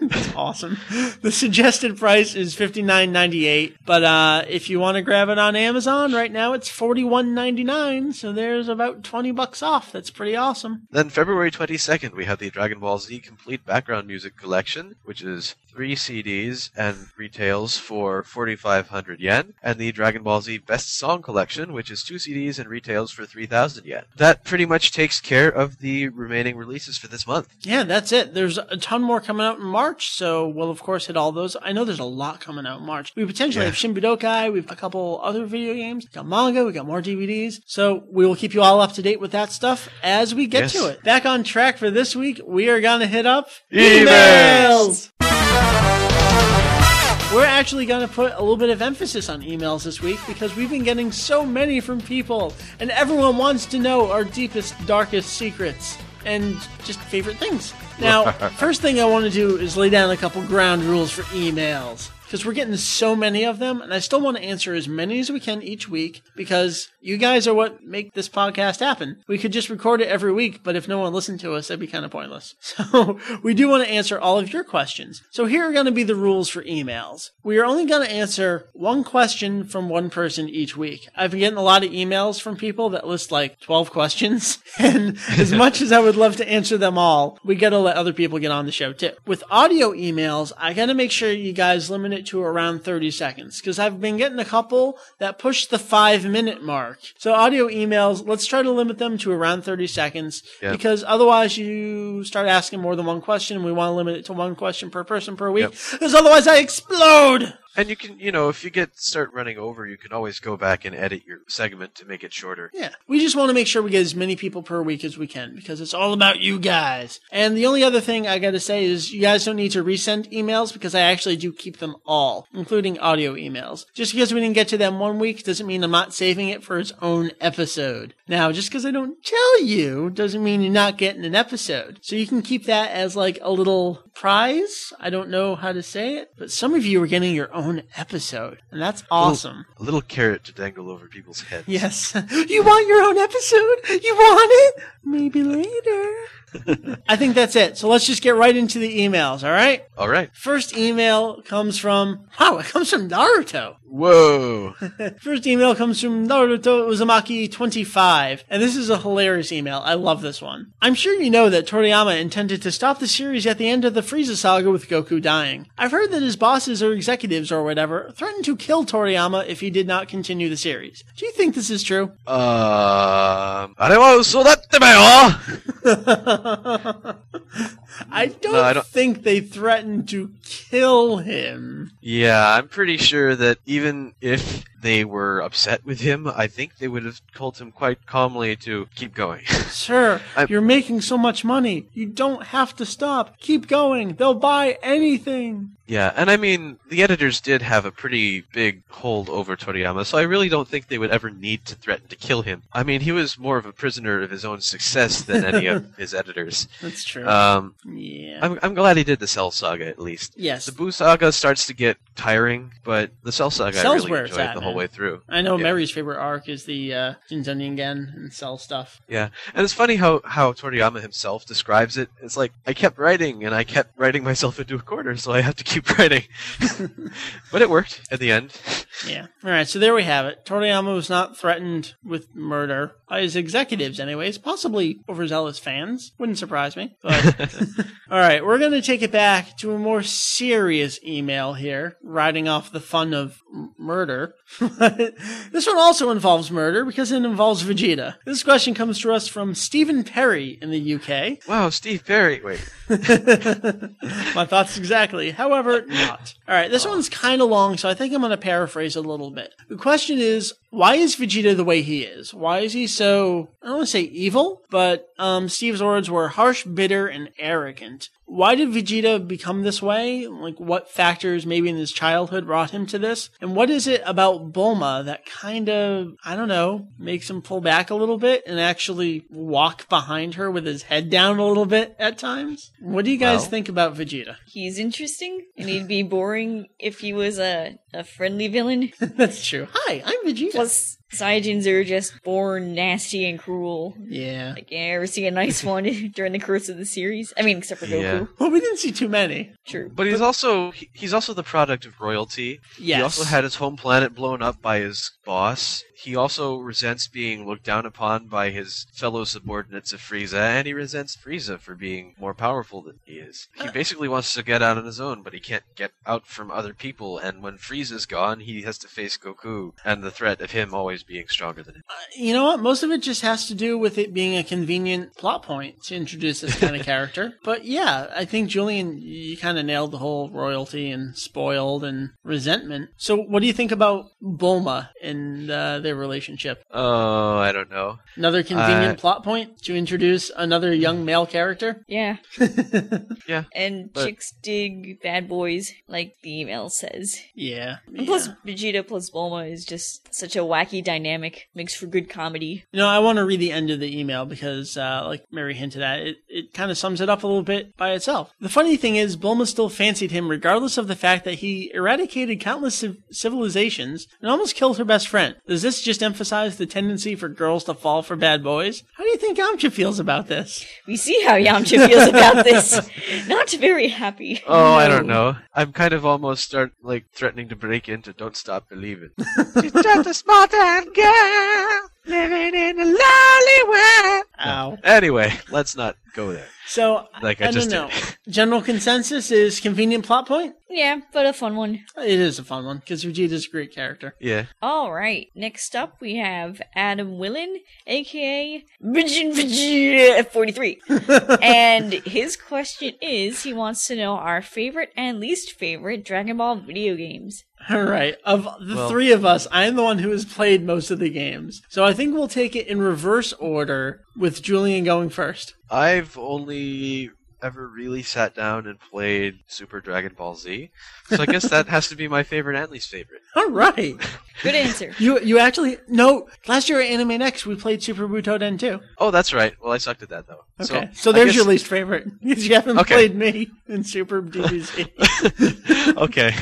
S1: that's awesome. The suggested price is fifty nine ninety eight, but uh, if you want to grab it on Amazon right now, it's forty one ninety nine. So there's about twenty bucks off. That's pretty awesome.
S2: then February 22nd, we have the Dragon Ball Z Complete Background Music Collection, which is three CDs and retails for 4,500 yen, and the Dragon Ball Z Best Song Collection, which is two CDs and retails for 3,000 yen. That pretty much takes care of the remaining releases for this month.
S1: Yeah, that's it. There's a ton more coming out in March, so we'll of course hit all those. I know there's a lot coming out in March. We potentially
S2: Yeah.
S1: have Shinbudokai, we've a couple other video games, we got manga, we got more DVDs. So we will keep you all up to date with that stuff as we get
S2: Yes.
S1: to it. Back on track for this week, we are gonna hit up
S2: Emails!
S1: We're actually going to put a little bit of emphasis on emails this week because we've been getting so many from people, and everyone wants to know our deepest, darkest secrets and just favorite things. Now, first thing I want to do is lay down a couple ground rules for emails because we're getting so many of them, and I still want to answer as many as we can each week because you guys are what make this podcast happen. We could just record it every week, but if no one listened to us, that'd be kind of pointless. So we do want to answer all of your questions. So here are going to be the rules for emails. We are only going to answer one question from one person each week. I've been getting a lot of emails from people that list like 12 questions, and as much as I would love to answer them all, we got to let other people get on the show too. With audio emails, I got to make sure you guys limit it to around 30 seconds because I've been getting a couple that push the five minute mark. So audio emails, let's try to limit them to around 30 seconds
S2: Yeah.
S1: because otherwise you start asking more than one question. and We want to limit it to one question per person per week
S2: Yep.
S1: because otherwise I explode.
S2: And you can, you know, if you get start running over, you can always go back and edit your segment to make it shorter.
S1: Yeah. We just want to make sure we get as many people per week as we can because it's all about you guys. And the only other thing I got to say is you guys don't need to resend emails because I actually do keep them all, including audio emails. Just because we didn't get to them one week doesn't mean I'm not saving it for its own episode. Now, just because I don't tell you doesn't mean you're not getting an episode. So you can keep that as like a little prize. I don't know how to say it, but some of you are getting your own episode, and that's awesome.
S2: A little carrot to dangle over people's heads.
S1: Yes. You want your own episode? You want it? Maybe later. I think that's it. So let's just get right into the emails, all right?
S2: All right.
S1: First email comes from, wow, it comes from Naruto.
S2: Whoa.
S1: First email comes from Naruto Uzumaki25, and this is a hilarious email. I love this one. I'm sure you know that Toriyama intended to stop the series at the end of the Frieza saga with Goku dying. I've heard that his bosses or executives or whatever threatened to kill Toriyama if he did not continue the series. Do you think this is true?
S2: Um, uh, I 哈哈哈哈哈
S1: I don't,
S2: No, I don't-
S1: think they threatened to kill him.
S2: Yeah, I'm pretty sure that even if they were upset with him, I think they would have told him quite calmly to keep going.
S1: Sir,
S2: I-
S1: you're making so much money. You don't have to stop. Keep going. They'll buy anything.
S2: yeah, and I mean, the editors did have a pretty big hold over Toriyama, so I really don't think they would ever need to threaten to kill him. I mean, he was more of a prisoner of his own success than any of his editors.
S1: That's true.
S2: Um,
S1: yeah.
S2: I'm, I'm glad he did the Cell Saga at least.
S1: yes.
S2: The Boo Saga starts to get tiring, but the Cell Saga I really enjoyed
S1: at,
S2: the whole way through.
S1: I know
S2: yeah.
S1: Meri's favorite arc is the uh, and Cell stuff.
S2: Yeah, and it's funny how how Toriyama himself describes it. It's like I kept writing and I kept writing myself into a corner, so I have to keep writing. but it worked at the end.
S1: Yeah. All right. So there we have it. Toriyama was not threatened with murder by his executives, anyways. Possibly overzealous fans. Wouldn't surprise me. But all right, we're going to take it back to a more serious email here, riding off the fun of m- murder. this one also involves murder because it involves Vegeta. This question comes to us from Stephen Perry in the UK.
S2: Wow, Steve Perry. Wait,
S1: My thoughts exactly. However, not. All right, this oh. one's kind of long, so I think I'm going to paraphrase a little bit. The question is, why is Vegeta the way he is? Why is he so, I don't want to say evil, but um, Steve's words were harsh, bitter, and arrogant. Why did Vegeta become this way? Like, what factors maybe in his childhood brought him to this? And what is it about Bulma that kind of, I don't know, makes him pull back a little bit and actually walk behind her with his head down a little bit at times? What do you guys
S2: Well-
S1: think about Vegeta?
S3: He's interesting, and he'd be boring if he was a, a friendly villain.
S1: That's true. Hi, I'm Vegeta.
S3: Plus, Saiyajins are just born nasty and cruel.
S1: yeah.
S3: Like, you ever see a nice one during the course of the series? I mean, except for Goku.
S2: Yeah.
S1: Well, we didn't see too many.
S3: True.
S2: but he's also he's also the product of royalty.
S1: Yes.
S2: He also had his home planet blown up by his boss. He also resents being looked down upon by his fellow subordinates of Frieza, and he resents Frieza for being more powerful than he is. He uh. basically wants to get out on his own, but he can't get out from other people, and when Frieza's gone, he has to face Goku and the threat of him always being stronger than him.
S1: You know what? Most of it just has to do with it being a convenient plot point to introduce this kind of character. But yeah, I think Julian, you kind of nailed the whole royalty and spoiled and resentment. So, what do you think about Bulma and uh, their relationship?
S2: Oh, I don't know.
S1: Another convenient
S2: Uh,
S1: plot point to introduce another young male character?
S3: Yeah.
S2: Yeah.
S3: And
S2: But-
S3: chicks dig bad boys, like the email says.
S1: Yeah.
S3: And plus, Vegeta plus Bulma is just such a wacky dynamic. Makes for good comedy.
S1: You know, I want to read the end of the email because, uh, like Meri hinted at, it, it kind of sums it up a little bit by itself. The funny thing is, Bulma still fancied him regardless of the fact that he eradicated countless civ- civilizations and almost killed her best friend. Does this just emphasize the tendency for girls to fall for bad boys? How do you think Yamcha feels about this?
S3: We see how Yamcha feels about this. Not very happy.
S2: Oh, I don't know. I'm kind of almost start like threatening to break into "Don't Stop Believing." She's just a small town girl living in a lonely world.
S1: Ow.
S2: Anyway, let's not go there.
S1: So,
S2: Like
S1: I, uh,
S2: I,
S1: don't
S2: just
S1: know.
S2: did.
S1: General consensus is convenient plot point?
S3: Yeah, but a fun one.
S1: It is a fun one because Vegeta's a great character.
S2: yeah.
S3: All right. Next up, we have Adam Willen, aka Virgin Vegeta 43. and his question is he wants to know our favorite and least favorite Dragon Ball video games.
S1: All right. Of the
S2: Well-
S1: three of us, I'm the one who has played most of the games. So I think we'll take it in reverse order with Julian going first.
S2: I've only ever really sat down and played Super Dragon Ball Z, so I guess that has to be my favorite and least favorite.
S1: All right.
S3: Good answer.
S1: You you actually no. Last year at Anime Next we played Super Butoden too.
S2: Oh, that's right. Well, I sucked at that though.
S1: Okay, so,
S2: I
S1: there's
S2: guess-
S1: your least favorite because you haven't
S2: Okay.
S1: played me in Super DBZ.
S2: okay.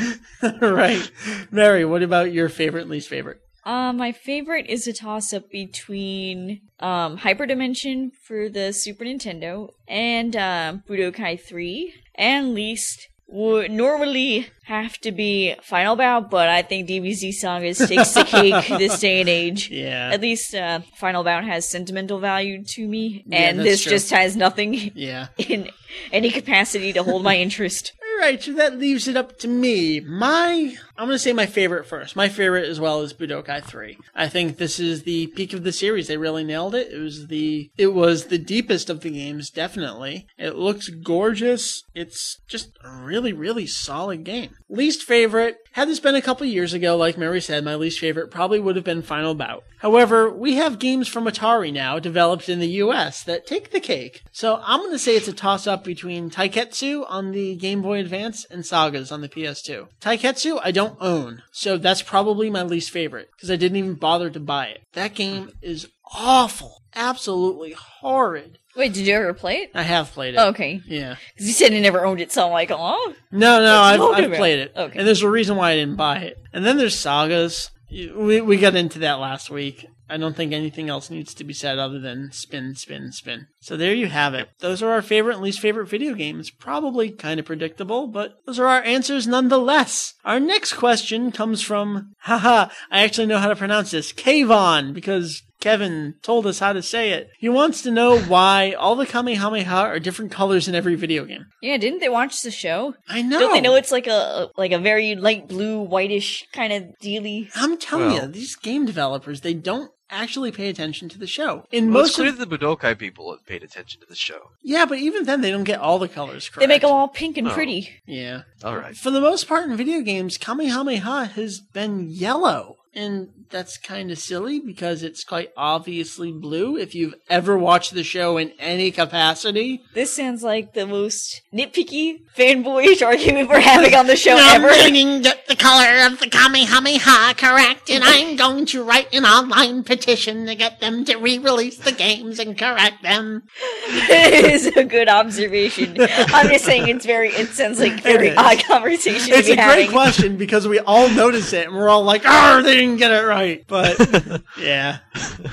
S1: All right, Meri. What about your favorite and least favorite?
S3: Uh, my favorite is a toss up between um, Hyperdimension for the Super Nintendo and um, Budokai 3. And least would normally have to be Final Bout, but I think DBZ Sagas takes the cake this day and age.
S1: Yeah.
S3: At least uh, Final Bout has sentimental value to me, and
S1: that's
S3: this
S1: true.
S3: just has nothing
S1: Yeah.
S3: in any capacity to hold my interest.
S1: All right, so that leaves it up to me. My, I'm going to say my favorite first. My favorite as well is Budokai 3. I think this is the peak of the series. They really nailed it. It was the, it was the deepest of the games, definitely. It looks gorgeous. It's just a really, really solid game. Least favorite, had this been a couple years ago, like Meri said, my least favorite probably would have been Final Bout. However, we have games from Atari now developed in the US that take the cake. So I'm going to say it's a toss up between Taiketsu on the Game Boy Advance and Sagas on the PS2. Taiketsu I don't own, so that's probably my least favorite because I didn't even bother to buy it. That game is awful. Absolutely horrid.
S3: Wait, did you ever play it?
S1: I have played it.
S3: Oh, okay.
S1: Yeah.
S3: 'Cause you said you never owned it, so I'm like, oh.
S1: No, no, I've, I've played it.
S3: Okay.
S1: And there's a reason why I didn't buy it. And then there's sagas. We, we got into that last week. I don't think anything else needs to be said other than spin, spin, spin. So there you have it. Those are our favorite and least favorite video games. Probably kind of predictable, but those are our answers nonetheless. Our next question comes from, haha, I actually know how to pronounce this, Kayvon, because Kevin told us how to say it. He wants to know why all the Kamehameha are different colors in every video game.
S3: Yeah, didn't they watch the show?
S1: I know.
S3: Don't they know it's like a like a very light blue, whitish kind of dealy?
S1: I'm telling
S2: Well-
S1: you, these game developers, they don't actually pay attention to the show. In
S2: Well, it's
S1: most
S2: clear
S1: of,
S2: the Budokai people have paid attention to the show.
S1: yeah, but even then they don't get all the colors correct.
S3: They make them all pink and
S2: Oh.
S3: pretty.
S1: Yeah.
S2: All right.
S1: For the most part in video games, Kamehameha has been yellow. And that's kind of silly because it's quite obviously blue if you've ever watched the show in any capacity.
S3: This sounds like the most nitpicky fanboyish argument we're having on the show
S4: I'm
S3: ever.
S4: going to get the color of the Kamehameha correct, and I'm going to write an online petition to get them to re-release the games and correct them.
S3: it is a good observation. I'm just saying it's very. It sounds like very odd conversation
S1: It's a
S3: be
S1: great question because we all notice it and we're all like, "Oh, they didn't get it right." But yeah,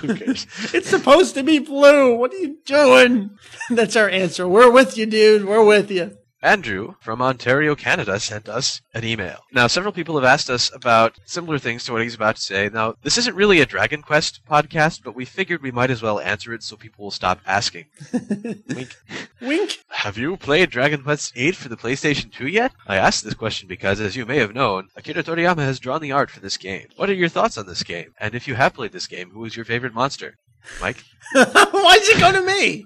S1: it's supposed to be blue. What are you doing? That's our answer. We're with you, dude. We're with you.
S2: Andrew from Ontario, Canada, sent us an email. Now, several people have asked us about similar things to what he's about to say. Now, this isn't really a Dragon Quest podcast, but we figured we might as well answer it so people will stop asking. Wink.
S1: Wink.
S2: Have you played Dragon Quest VIII for the PlayStation 2 yet? I asked this question because, as you may have known, Akira Toriyama has drawn the art for this game. What are your thoughts on this game? And if you have played this game, who is your favorite monster? Mike?
S1: Why does it go to me?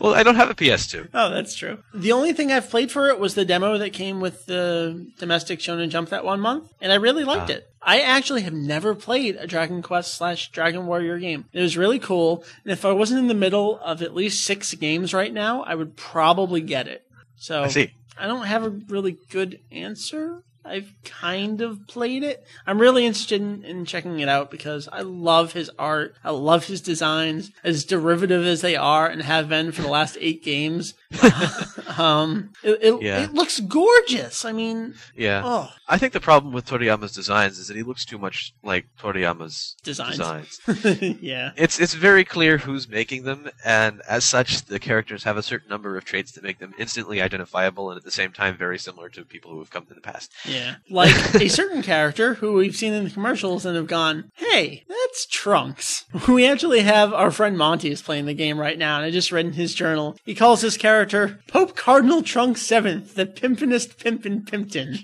S2: Well, I don't have a PS2.
S1: Oh, that's true. The only thing I've played for it was the demo that came with the domestic Shonen Jump that one month, and I really liked
S2: Ah.
S1: it. I actually have never played a Dragon Quest slash Dragon Warrior game. It was really cool, and if I wasn't in the middle of at least six games right now, I would probably get it. So
S2: I see.
S1: I don't have a really good answer. I've kind of played it. I'm really interested in, in checking it out because I love his art. I love his designs, as derivative as they are and have been for the last eight games. um, it, it,
S2: Yeah.
S1: it looks gorgeous. I mean,
S2: Yeah.
S1: oh,
S2: I think the problem with Toriyama's designs is that he looks too much like Toriyama's
S1: Designs.
S2: designs.
S1: yeah.
S2: It's it's very clear who's making them, and as such, the characters have a certain number of traits that make them instantly identifiable, and at the same time, very similar to people who have come in the past.
S1: Yeah. Like a certain character who we've seen in the commercials and have gone, hey, that's Trunks. We actually have our friend Monty is playing the game right now, and I just read in his journal. He calls this character Pope Cardinal Trunks Seventh, the pimpinest pimpin' pimpton.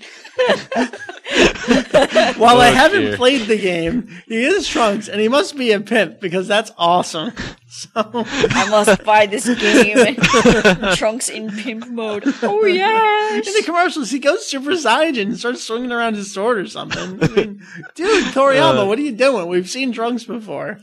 S1: While I
S2: Oh,
S1: haven't
S2: dear.
S1: played the game, he is Trunks, and he must be a pimp because that's awesome. So
S3: I must buy this game. Trunks in pimp mode. Oh yes.
S1: In the commercials, he goes Super Saiyan and starts swinging around his sword or something. I mean, dude, Toriyama,
S2: Uh.
S1: what are you doing? We've seen Trunks before.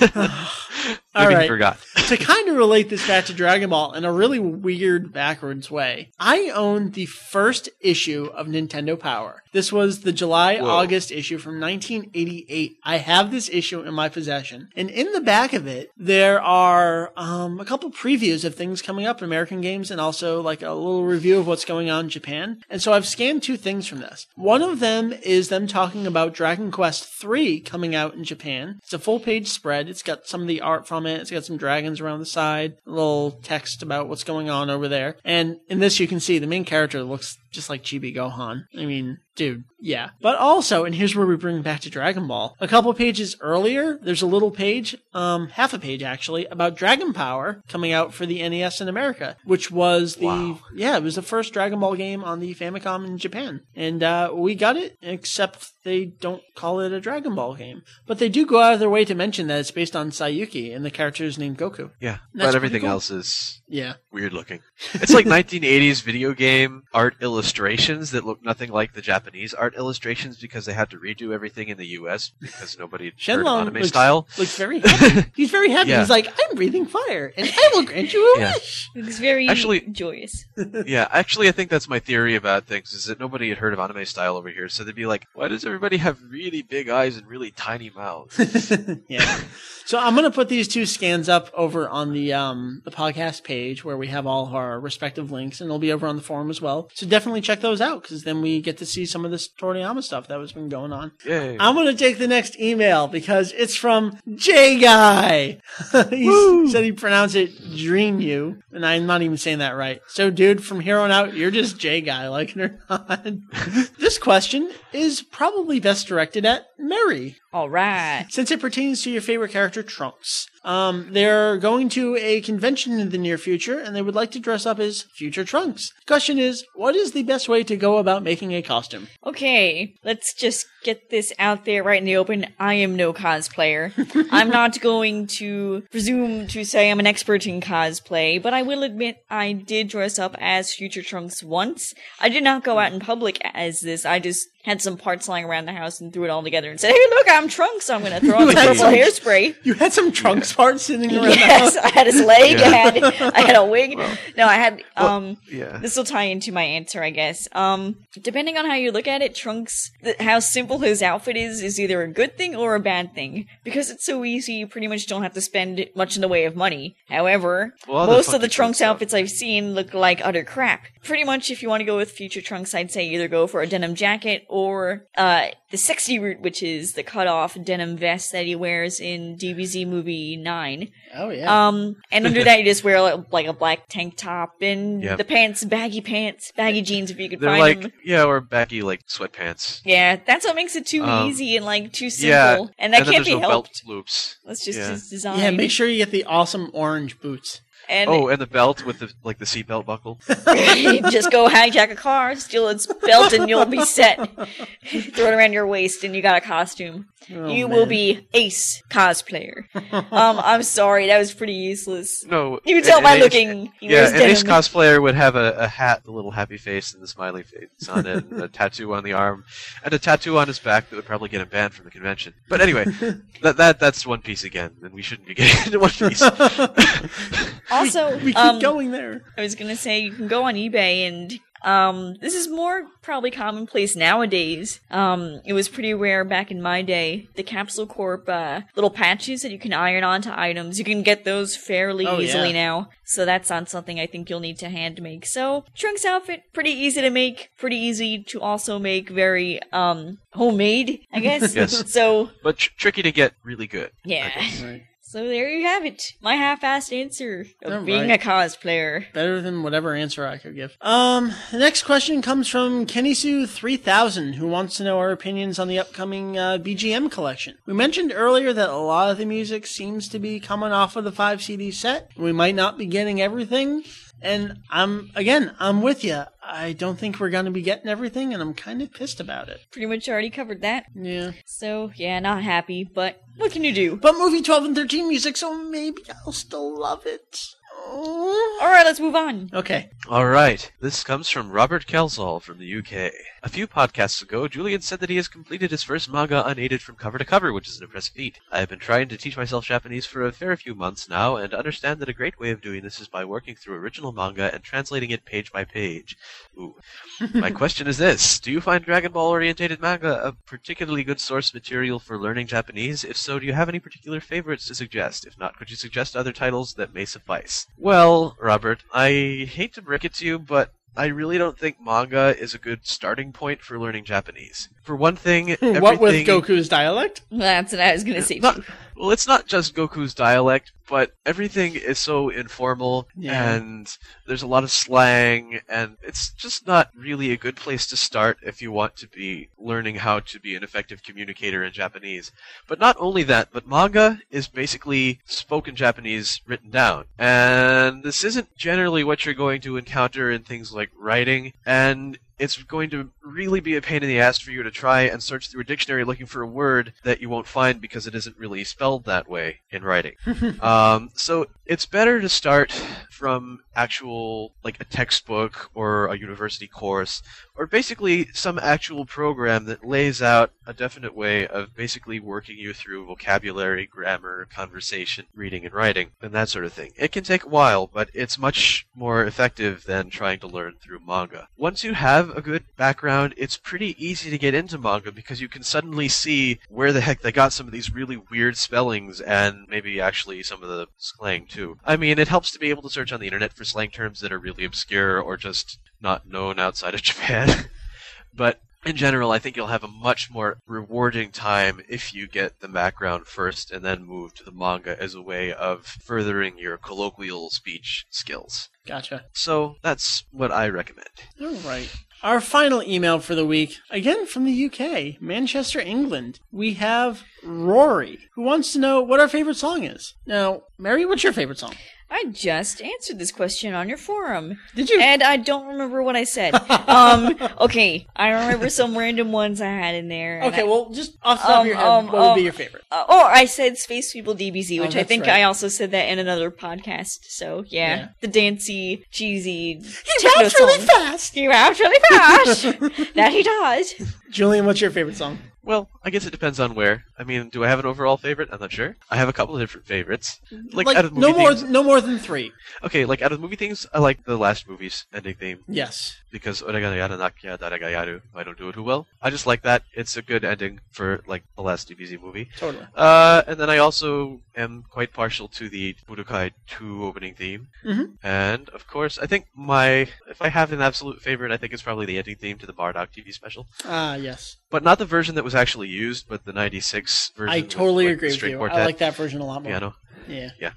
S1: All right.
S2: forgot.
S1: to kind of relate this back to Dragon Ball in a really weird backwards way, I own the first issue of Nintendo Power. This was the July
S2: Whoa.
S1: August issue from 1988. I have this issue in my possession. And in the back of it, there are um, a couple previews of things coming up in American games and also like a little review of what's going on in Japan. And so I've scanned two things from this. One of them is them talking about Dragon Quest 3 coming out in Japan. It's a full page spread. It's got some of the art from it. It's got some dragons around the side, a little text about what's going on over there. And in this, you can see the main character looks just like Chibi Gohan. I mean, dude, yeah. But also, and here's where we bring back to Dragon Ball. A couple pages earlier, there's a little page, um, half a page actually, about Dragon Power coming out for the NES in America, which was the
S2: Wow.
S1: yeah, it was the first Dragon Ball game on the Famicom in Japan, and uh, we got it. Except they don't call it a Dragon Ball game, but they do go out of their way to mention that it's based on Saiyuki and the character is named Goku.
S2: Yeah, but everything
S1: cool.
S2: else is
S1: Yeah,
S2: weird looking. It's like 1980s video game art illustrations that look nothing like the Japanese art illustrations because they had to redo everything in the U.S. because nobody heard
S1: Shenlong
S2: anime
S1: looks,
S2: style.
S1: looks very happy. He's very happy.
S2: Yeah.
S1: He's like, I'm breathing fire, and I will grant you a
S2: Yeah.
S1: wish.
S3: It's very
S2: Actually-
S3: joyous.
S2: yeah, actually, I think that's my theory about things is that nobody had heard of anime style over here, so they'd be like, "Why does everybody have really big eyes and really tiny mouths?"
S1: yeah. So I'm gonna put these two scans up over on the um the podcast page where we have all of our respective links, and they'll be over on the forum as well. So definitely check those out because then we get to see some of this Toriyama stuff that was been going on.
S2: Yay!
S1: I'm gonna take the next email because it's from J Guy. he said he pronounced it Dream You, and I'm not even saying that right. So, dude, from here on out, you're just J Guy, like it or not. this question is probably best directed at Meri
S3: All right.
S1: since it pertains to your favorite character, Trunks. Um, they're going to a convention in the near future, and they would like to dress up as future Trunks. Question is, what is the best way to go about making a costume?
S3: Okay, let's just get this out there right in the open. I am no cosplayer. I'm not going to presume to say I'm an expert in cosplay, but I will admit I did dress up as Future Trunks once. I did not go out in public as this. I just had some parts lying around the house and threw it all together and said, "Hey, look, I'm Trunks. I'm going to throw on
S1: some-
S3: hairspray."
S1: You had some Trunks parts sitting around
S3: Yes. I had his leg.
S2: Yeah.
S3: I had I had a wig. no, I had
S2: Well,
S3: um.
S2: yeah.
S3: This will tie into my answer, I guess. Um, depending on how you look at it, Trunks, th- how simple his outfit is, is either a good thing or a bad thing. Because it's so easy, you pretty much don't have to spend much in the way of money. However,
S2: Well, the
S3: most of the Trunks
S2: stuff.
S3: outfits I've seen look like utter crap. Pretty much, if you want to go with future Trunks, I'd say either go for a denim jacket or uh, the sexy route, which is the cut-off denim vest that he wears in DBZ movie nine.
S1: Oh yeah.
S3: Um, and under that you just wear like, like a black tank top and
S2: Yep.
S3: the pants, baggy pants, baggy jeans if you could
S2: They're
S3: find
S2: like
S3: them.
S2: yeah, or baggy like sweatpants.
S3: Yeah, that's what makes it too
S2: Um,
S3: easy and like too simple,
S2: Yeah,
S3: and that
S2: then
S3: can't be
S2: no
S3: helped.
S2: belt loops.
S3: That's just
S2: yeah.
S3: his design.
S1: yeah, make sure you get the awesome orange boots.
S3: And
S2: Oh, and the belt with the like the seatbelt buckle.
S3: just go hijack a car, steal its belt, and you'll be set. Throw it around your waist, and you got a costume.
S1: Oh,
S3: you will be ace cosplayer. um, I'm sorry, that was pretty useless.
S2: No,
S3: You can tell
S2: an-
S3: by
S2: an
S3: looking. He
S2: Yeah, an ace cosplayer would have a, a hat, the little happy face, and the smiley face on it, and a tattoo on the arm, and a tattoo on his back that would probably get him banned from the convention. But anyway, that that that's One Piece again, and we shouldn't be getting into One Piece.
S3: Also,
S1: We keep
S3: um,
S1: going there.
S3: I was gonna say you can go on eBay and um this is more probably commonplace nowadays. Um it was pretty rare back in my day. The Capsule Corp uh little patches that you can iron onto items. You can get those fairly
S1: Oh,
S3: easily
S1: yeah.
S3: now. So that's not something I think you'll need to hand make. So Trunks outfit, pretty easy to make, pretty easy to also make very um homemade, I guess.
S2: Yes.
S3: So
S2: but tr- tricky to get really good.
S3: yeah.
S1: Right.
S3: So there you have it. My half-assed answer of
S1: All
S3: being
S1: right.
S3: a cosplayer.
S1: Better than whatever answer I could give. Um, the next question comes from Kenisu3000, who wants to know our opinions on the upcoming uh, BGM collection. We mentioned earlier that a lot of the music seems to be coming off of the 5 CD set. We might not be getting everything. And I'm, again, I'm with you. I don't think we're going to be getting everything, and I'm kind of pissed about it.
S3: Pretty much already covered that.
S1: Yeah.
S3: So, yeah, not happy, but what can you do?
S1: But movie 12 and 13 music, so maybe I'll still love it.
S3: All right, let's move on.
S1: Okay.
S2: All right. This comes from Robert Kelsall from the UK. A few podcasts ago, Julian said that he has completed his first manga unaided from cover to cover, which is an impressive feat. I have been trying to teach myself Japanese for a fair few months now, and understand that a great way of doing this is by working through original manga and translating it page by page. Ooh. My question is this Do you find Dragon Ball orientated manga a particularly good source material for learning Japanese? If so, do you have any particular favorites to suggest? If not, could you suggest other titles that may suffice? Well, Robert, I hate to break it to you, but I really don't think manga is a good starting point for learning Japanese. For one thing,
S1: What with Goku's dialect?
S3: That's what I was gonna say.
S2: Not- well, it's not just Goku's dialect, but everything is so informal,
S1: Yeah.
S2: and there's a lot of slang, and it's just not really a good place to start if you want to be learning how to be an effective communicator in Japanese. But not only that, but manga is basically spoken Japanese written down. And this isn't generally what you're going to encounter in things like writing, and it's going to really be a pain in the ass for you to try and search through a dictionary looking for a word that you won't find because it isn't really spelled that way in writing. um, so it's better to start from actual, like a textbook or a university course, or basically some actual program that lays out a definite way of basically working you through vocabulary, grammar, conversation, reading and writing, and that sort of thing. It can take a while, but it's much more effective than trying to learn through manga. Once you have a good background, it's pretty easy to get into manga because you can suddenly see where the heck they got some of these really weird spellings and maybe actually some of the slang too. I mean, it helps to be able to search on the internet for slang terms that are really obscure or just not known outside of Japan. but in general, I think you'll have a much more rewarding time if you get the background first and then move to the manga as a way of furthering your colloquial speech skills.
S1: Gotcha.
S2: So that's what I recommend.
S1: All right. Our final email for the week, again from the UK, Manchester, England. We have Rory, who wants to know what our favorite song is. Now, Meri, what's your favorite song?
S3: I just answered this question on your forum.
S1: Did you?
S3: And I don't remember what I said. um, okay, I remember some random ones I had in there.
S1: okay,
S3: I-
S1: well, just off the top of
S3: Um,
S1: your head,
S3: um,
S1: what would be
S3: um,
S1: your favorite?
S3: Uh, oh, I said Space People DBZ,
S1: Oh,
S3: which I think
S1: right.
S3: I also said that in another podcast. So yeah,
S1: Yeah.
S3: the dancey, cheesy.
S1: He raps really fast.
S3: He raps really fast. that he does.
S1: Julian, what's your favorite song?
S2: Well, I guess it depends on where. I mean, do I have an overall favorite? I'm not sure. I have a couple of different favorites. Like, out of movie
S1: no more,
S2: themes.
S1: no more than three.
S2: Okay, like out of movie things, I like the last movie's ending theme
S1: Yes.
S2: because "Orega yara nakia darega. I don't do it too well. I just like that. It's a good ending for like the last DBZ movie.
S1: Totally.
S2: Uh, and then I also am quite partial to the Budokai 2 opening theme.
S1: Mhm.
S2: And of course, I think my if I have an absolute favorite, I think it's probably the ending theme to the Bardock TV special.
S1: Ah, yes.
S2: But not the version that was actually used, but the '96 version.
S1: I
S2: with,
S1: totally
S2: like,
S1: agree with you.
S2: quartet
S1: I like that version a lot more.
S2: piano.
S1: Yeah. Yeah.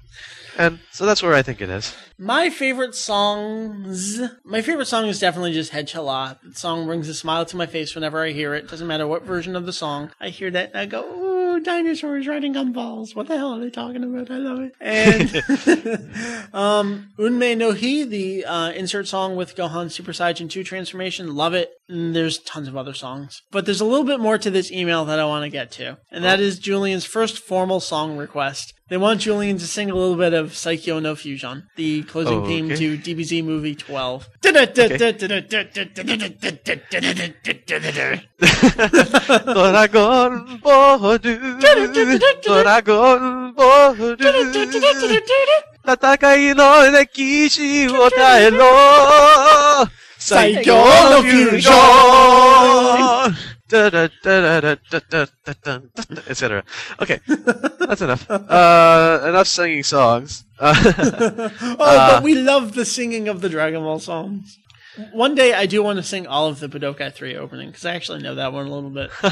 S2: And so that's where I think it is.
S1: My favorite songs. My favorite song is definitely just Head Chala. The song brings a smile to my face whenever I hear it. Doesn't matter what version of the song. I hear that and I go, dinosaurs riding gumballs. What the hell are they talking about? I love it. And um, Unmei no Hi, the uh, insert song with Gohan Super Saiyan 2 transformation. Love it. And there's tons of other songs. But there's a little bit more to this email that I want to get to. And that is Julian's first formal song request. They want Julian to sing a little bit of Saikyo no Fusion, the closing
S2: oh,
S1: theme to DBZ Movie 12.
S2: Doragon Bodu, Doragon Bodu, 戦いの歴史を耐えろ最強のフュージョン etc. Okay, that's enough. Uh, enough singing songs. Uh,
S1: oh, but we love the singing of the Dragon Ball songs. One day I do want to sing all of the Budokai 3 opening because I actually know that one a little bit.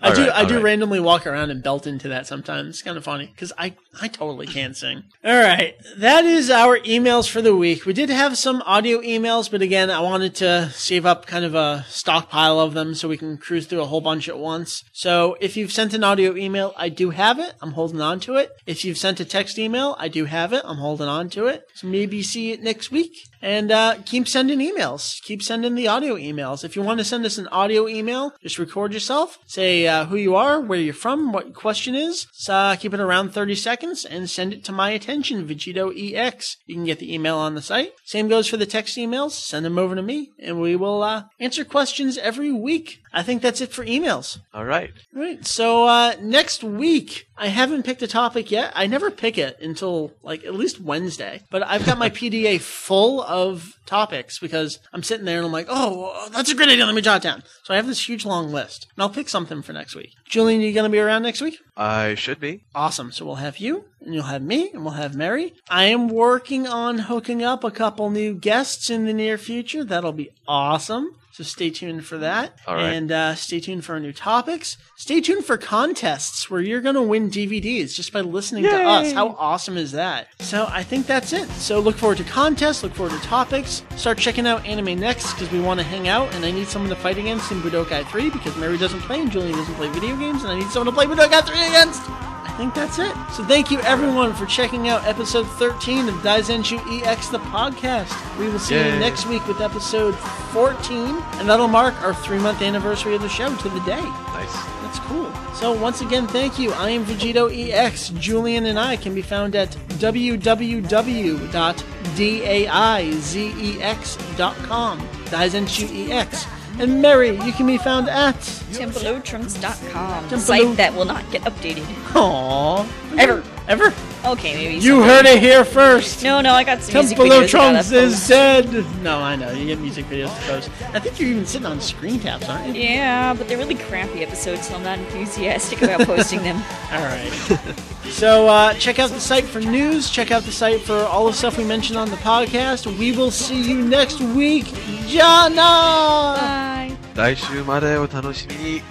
S1: I do I do randomly walk around and belt into that sometimes. It's kind of funny because I, I totally can't sing. All right. That is our emails for the week. We did have some audio emails, but again, I wanted to save up kind of a stockpile of them so we can cruise through a whole bunch at once. So if you've sent an audio email, I do have it. I'm holding on to it. If you've sent a text email, I do have it. I'm holding on to it. So maybe see it next week. And uh, keep keep sending emails. Keep sending the audio emails. If you want to send us an audio email, just record yourself. Say uh, who you are, where you're from, what your question is. Uh, keep it around 30 seconds and send it to my attention, Vegetto EX. You can get the email on the site. Same goes for the text emails. Send them over to me and we will uh, answer questions every week. I think that's it for emails.
S2: All right.
S1: All right. So uh, next week, I haven't picked a topic yet. I never pick it until like at least Wednesday. But I've got my PDA full of topics because I'm sitting there and I'm like, oh, that's a great idea. Let me jot it down. So I have this huge long list, and I'll pick something for next week. Julian, you gonna be around next week?
S2: I should be.
S1: Awesome. So we'll have you, and you'll have me, and we'll have Meri. I am working on hooking up a couple new guests in the near future. That'll be awesome. So stay tuned for that.
S2: All right.
S1: And uh, stay tuned for our new topics. Stay tuned for contests where you're going to win DVDs just by listening to us. How awesome is that? So I think that's it. So look forward to contests, look forward to topics. Start checking out Anime Next because we want to hang out and I need someone to fight against in Budokai 3 because Meri doesn't play and Julian doesn't play video games and I need someone to play Budokai 3 against. I think that's it. So thank you everyone for checking out episode 13 of Daizenshuu EX the podcast. We will see you next week with episode 14, and that'll mark our three month anniversary of the show to the day.
S2: Nice.
S1: That's cool. So once again, thank you. I am Vegetto EX. Julian and I can be found at www.daizex.com. Daizenshuu EX. And Meri, you can be found at.
S3: TempleOtrunks.com. Site that will not get updated.
S1: Aww.
S3: Ever.
S1: Ever?
S3: Okay, maybe.
S1: You
S3: someday.
S1: heard it here first.
S3: No, no, I got some music
S1: Templo
S3: videos
S1: Trunks
S3: gotta
S1: is
S3: post.
S1: dead. No, I know. You get music videos to post. I think you're even sitting on screen taps, aren't you?
S3: Yeah, but they're really crappy episodes, so I'm not enthusiastic about posting them.
S1: All right. so uh, check out the site for news. Check out the site for all the stuff we mentioned on the podcast. We will see you next week. Jana.
S3: Bye.
S2: 来週までお楽しみに。